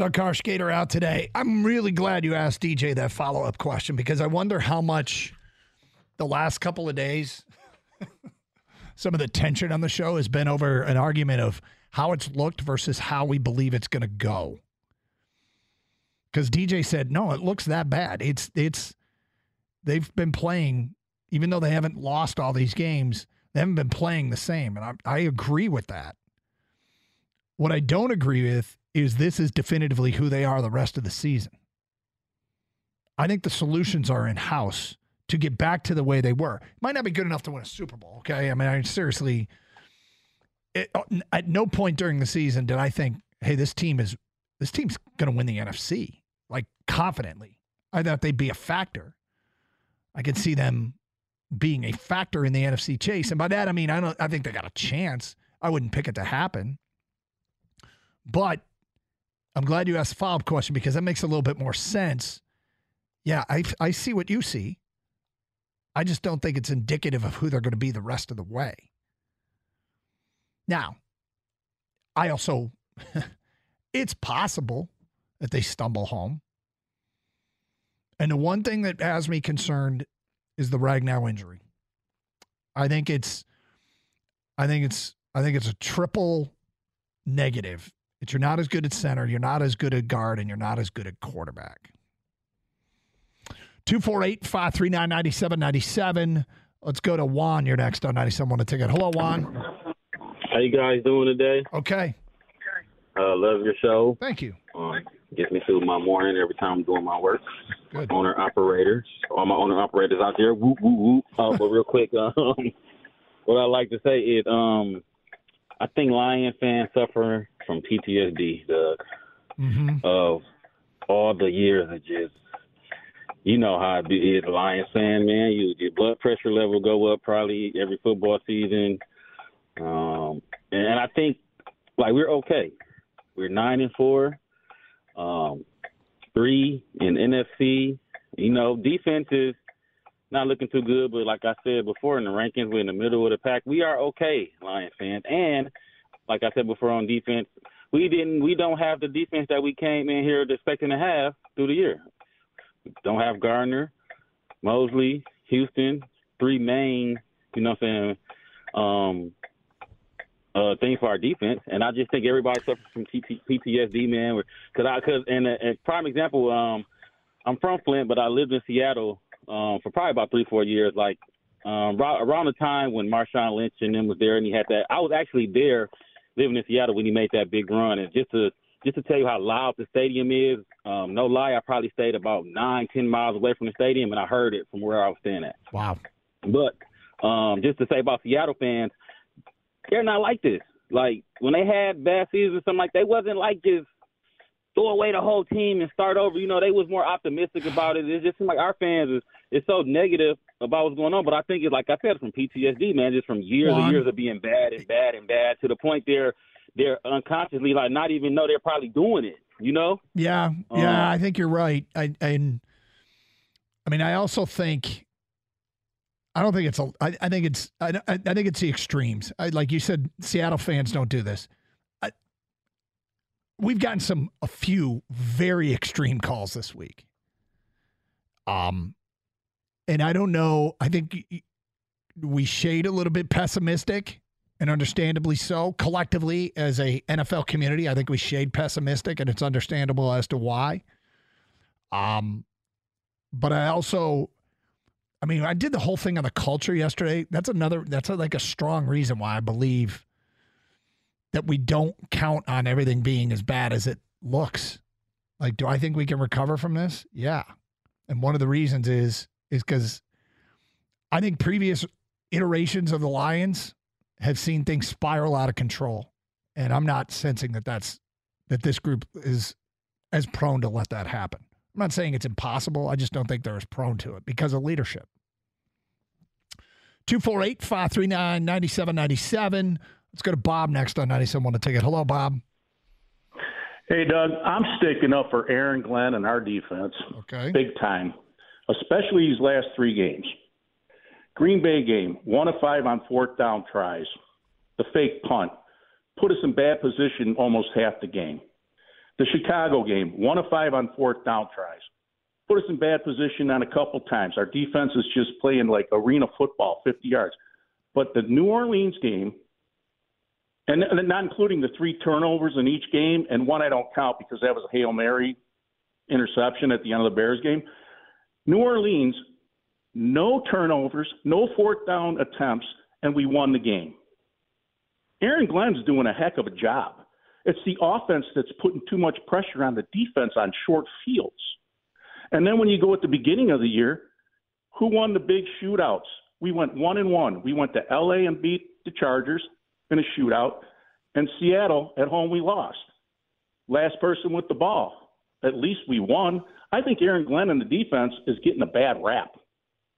Doug Skater out today. I'm really glad you asked DJ that follow up question because I wonder how much the last couple of days, some of the tension on the show has been over an argument of how it's looked versus how we believe it's going to go. Because DJ said, no, it looks that bad. It's, it's, they've been playing, even though they haven't lost all these games, they haven't been playing the same. And I, I agree with that. What I don't agree with is this is definitively who they are the rest of the season. I think the solutions are in house to get back to the way they were. Might not be good enough to win a Super Bowl, okay? I mean, I seriously, it, uh, at no point during the season did I think, hey, this team is this team's going to win the NFC like confidently. I thought they'd be a factor. I could see them being a factor in the NFC chase, and by that I mean I don't. I think they got a chance. I wouldn't pick it to happen, but I'm glad you asked the follow up question because that makes a little bit more sense. Yeah, I I see what you see. I just don't think it's indicative of who they're going to be the rest of the way. Now, I also, it's possible that they stumble home. And the one thing that has me concerned is the Ragnow injury. I think it's, I think it's, I think it's a triple negative. That you're not as good at center, you're not as good at guard, and you're not as good at quarterback. 248 539 9797. Let's go to Juan. You're next on 97 Want a Ticket. Hello, Juan. How you guys doing today? Okay. Uh, love your show. Thank you. Um, gets me through my morning every time I'm doing my work. Good. Owner operators, all my owner operators out there. Whoop whoop whoop. Uh, but real quick, um, what I like to say is, um, I think Lion fans suffer from PTSD, Doug, Mm-hmm. of all the years of just, you know how it be- is, Lions fan, man. You your blood pressure level go up probably every football season, um, and I think like we're okay. We're nine and four, um, three in NFC. You know, defense is not looking too good, but like I said before in the rankings, we're in the middle of the pack. We are okay, Lions fans, and like I said before on defense, we didn't, we don't have the defense that we came in here expecting to have through the year. We don't have Gardner, Moseley, Houston, three main, you know what I'm saying, um, uh, thing for our defense, and I just think everybody suffers from PT, PTSD, man. Because I, cause, and a, a prime example, um, I'm from Flint, but I lived in Seattle um, for probably about three, four years. Like um, around, around the time when Marshawn Lynch and them was there, and he had that. I was actually there, living in Seattle when he made that big run, and just to just to tell you how loud the stadium is. Um, no lie, I probably stayed about nine, ten miles away from the stadium, and I heard it from where I was staying at. Wow. But um, just to say about Seattle fans, they're not like this. Like when they had bad seasons or something like they wasn't like just throw away the whole team and start over. You know, they was more optimistic about it. It just seemed like our fans is is so negative about what's going on. But I think it's like I said from PTSD, man, just from years and years of being bad and bad and bad to the point they're they're unconsciously like not even know they're probably doing it. You know? Yeah, Um, yeah, I think you're right. I and I mean, I also think I don't think it's a. I, I think it's. I, I I think it's the extremes. I, like you said, Seattle fans don't do this. I, we've gotten some a few very extreme calls this week. Um, and I don't know. I think we shade a little bit pessimistic, and understandably so. Collectively, as a NFL community, I think we shade pessimistic, and it's understandable as to why. Um, but I also, I mean, I did the whole thing on the culture yesterday. That's another. That's a, like a strong reason why I believe that we don't count on everything being as bad as it looks. Like, do I think we can recover from this? Yeah. And one of the reasons is is because I think previous iterations of the Lions have seen things spiral out of control, and I'm not sensing that that's that this group is as prone to let that happen. I'm not saying it's impossible. I just don't think they're as prone to it because of leadership. 248 539 9797. Let's go to Bob next on 97 Want to Ticket. Hello, Bob. Hey, Doug, I'm sticking up for Aaron Glenn and our defense Okay. big time, especially these last three games. Green Bay game, one of five on fourth down tries, the fake punt, put us in bad position almost half the game. The Chicago game, one of five on fourth down tries. Put us in bad position on a couple times. Our defense is just playing like arena football, 50 yards. But the New Orleans game, and, not including the three turnovers in each game, and one I don't count because that was a Hail Mary interception at the end of the Bears game. New Orleans, no turnovers, no fourth down attempts, and we won the game. Aaron Glenn's doing a heck of a job. It's the offense that's putting too much pressure on the defense on short fields. And then when you go at the beginning of the year, who won the big shootouts? We went one and one. We went to LA and beat the Chargers in a shootout, and Seattle at home we lost. Last person with the ball. At least we won. I think Aaron Glenn and the defense is getting a bad rap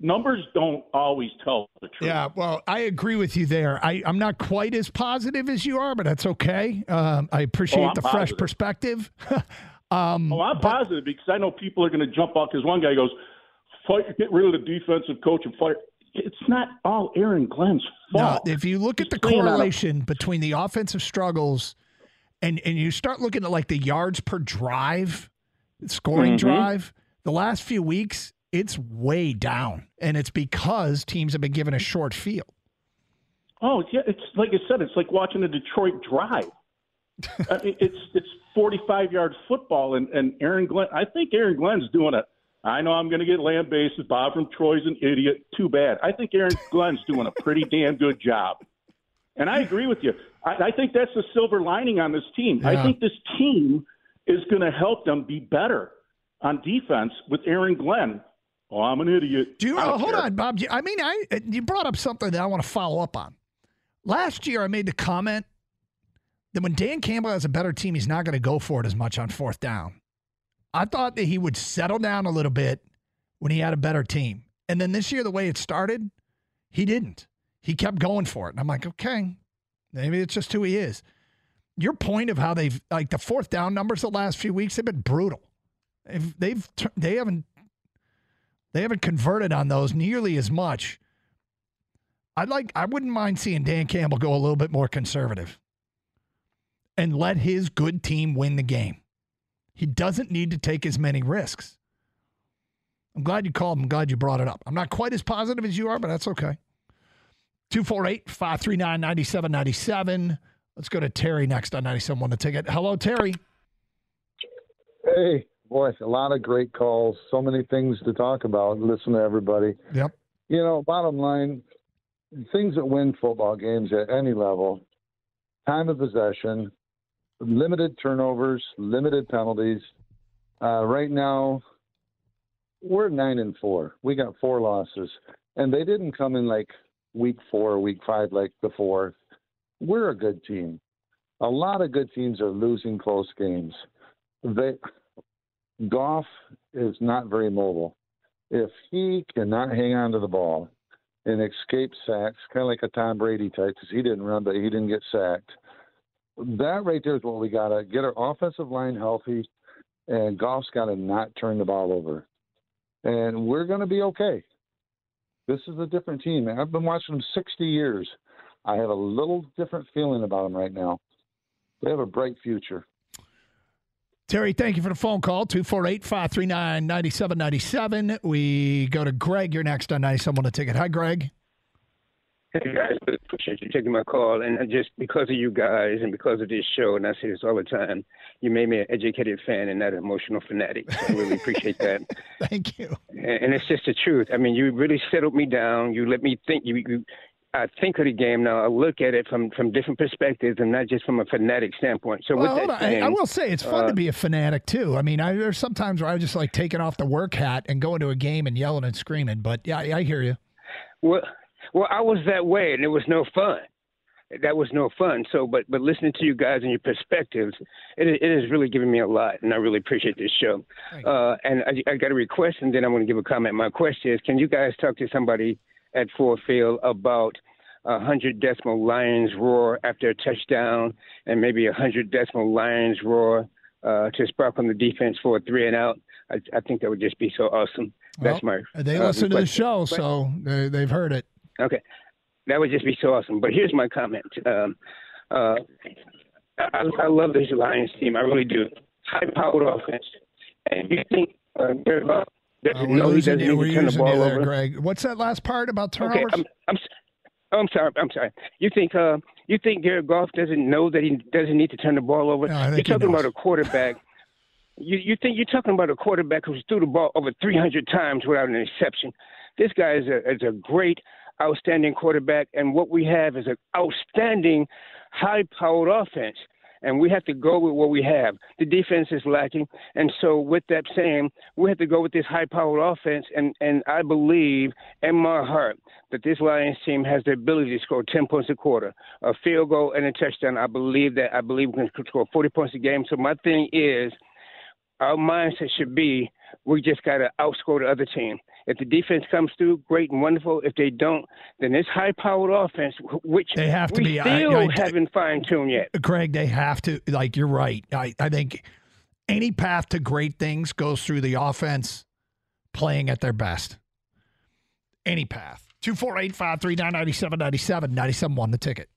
numbers don't always tell the truth. Yeah, well, I agree with you there. I, I'm not quite as positive as you are, but that's okay. Um, I appreciate oh, the fresh perspective. um, oh, I'm but, positive because I know people are going to jump off because one guy goes, "Fight, get rid of the defensive coach and fire." It's not all Aaron Glenn's fault. No, if you look He's at the correlation between the offensive struggles and and you start looking at like the yards per drive, scoring mm-hmm. drive, the last few weeks it's way down, and it's because teams have been given a short field. Oh yeah, it's like I said, it's like watching a Detroit drive. I mean, it's it's 45 yard football, and and Aaron Glenn. I think Aaron Glenn's doing it. I know I'm going to get lambasted. Bob from Troy's an idiot. Too bad. I think Aaron Glenn's doing a pretty damn good job. And I agree with you. I, I think that's the silver lining on this team. Yeah. I think this team is going to help them be better on defense with Aaron Glenn. Oh, I'm an idiot. Do you hold on, Bob? I mean, I you brought up something that I want to follow up on. Last year, I made the comment that when Dan Campbell has a better team, he's not going to go for it as much on fourth down. I thought that he would settle down a little bit when he had a better team. And then this year, the way it started, he didn't. He kept going for it. And I'm like, okay, maybe it's just who he is. Your point of how they've, like the fourth down numbers the last few weeks have been brutal. They've, they've they haven't they haven't converted on those nearly as much. I'd like I wouldn't mind seeing Dan Campbell go a little bit more conservative and let his good team win the game. He doesn't need to take as many risks. I'm glad you called. I'm glad you brought it up. I'm not quite as positive as you are, but that's okay. 248 539 9797. Let's go to Terry next on 97 to Ticket. Hello, Terry. Hey boy, a lot of great calls, so many things to talk about. Listen to everybody. Yep. You know, bottom line, things that win football games at any level, time of possession, limited turnovers, limited penalties. Uh, right now, we're nine and four. We got four losses, and they didn't come in like week four or week five like before. We're a good team. A lot of good teams are losing close games. They Goff is not very mobile. If he cannot hang on to the ball and escape sacks, kind of like a Tom Brady type, because he didn't run, but he didn't get sacked. That right there is what we got to get our offensive line healthy, and Goff's got to not turn the ball over. And we're going to be okay. This is a different team. I've been watching them 60 years. I have a little different feeling about them right now. They have a bright future. Terry, thank you for the phone call. 248 539 9797. We go to Greg. You're next on 97 a ticket. Hi, Greg. Hey guys, appreciate you taking my call. And just because of you guys and because of this show, and I say this all the time, you made me an educated fan and not an emotional fanatic. So I really appreciate that. Thank you. And it's just the truth. I mean, you really settled me down. You let me think. You, you I think of the game now. I look at it from from different perspectives and not just from a fanatic standpoint. So well, with that saying, I, I, will say it's fun uh, to be a fanatic too. I mean, I, there's sometimes where I just like taking off the work hat and going to a game and yelling and screaming. But yeah, I, I hear you. Well, well, I was that way, and it was no fun. That was no fun. So, but but listening to you guys and your perspectives, it it has really given me a lot, and I really appreciate this show. Uh, and I, I got a request, and then I'm going to give a comment. My question is, can you guys talk to somebody? At Ford Field about a hundred decibel lions roar after a touchdown, and maybe a hundred decibel lions roar uh, to spark on the defense for a three and out. I, I think that would just be so awesome. That's well, my. They uh, listen to the show, but, so they, they've heard it. Okay, that would just be so awesome. But here's my comment. Um, uh, I, I love this Lions team. I really do. high-powered offense, and you think uh, Jared Goff doesn't Uh, know he doesn't you. need to turn the ball there, over? Greg. What's that last part about Okay, turnovers? I'm, I'm, oh, I'm sorry. I'm sorry. You think uh, you think Jared Goff doesn't know that he doesn't need to turn the ball over? No, You're talking about a quarterback. You you think you're talking about a quarterback who's threw the ball over 300 times without an interception? This guy is a is a great, outstanding quarterback, and what we have is an outstanding, high-powered offense. And we have to go with what we have. The defense is lacking, and so with that saying, we have to go with this high-powered offense. And and I believe in my heart that this Lions team has the ability to score 10 points a quarter, a field goal and a touchdown. I believe that. I believe we can score 40 points a game. So my thing is, our mindset should be we just got to outscore the other team. If the defense comes through, great and wonderful. If they don't, then this high-powered offense, which They have to we be- I- still I- haven't fine-tuned yet. Craig, they have to. Like you're right. I, I think any path to great things goes through the offense playing at their best. Any path. 248 539 9797 97 the ticket.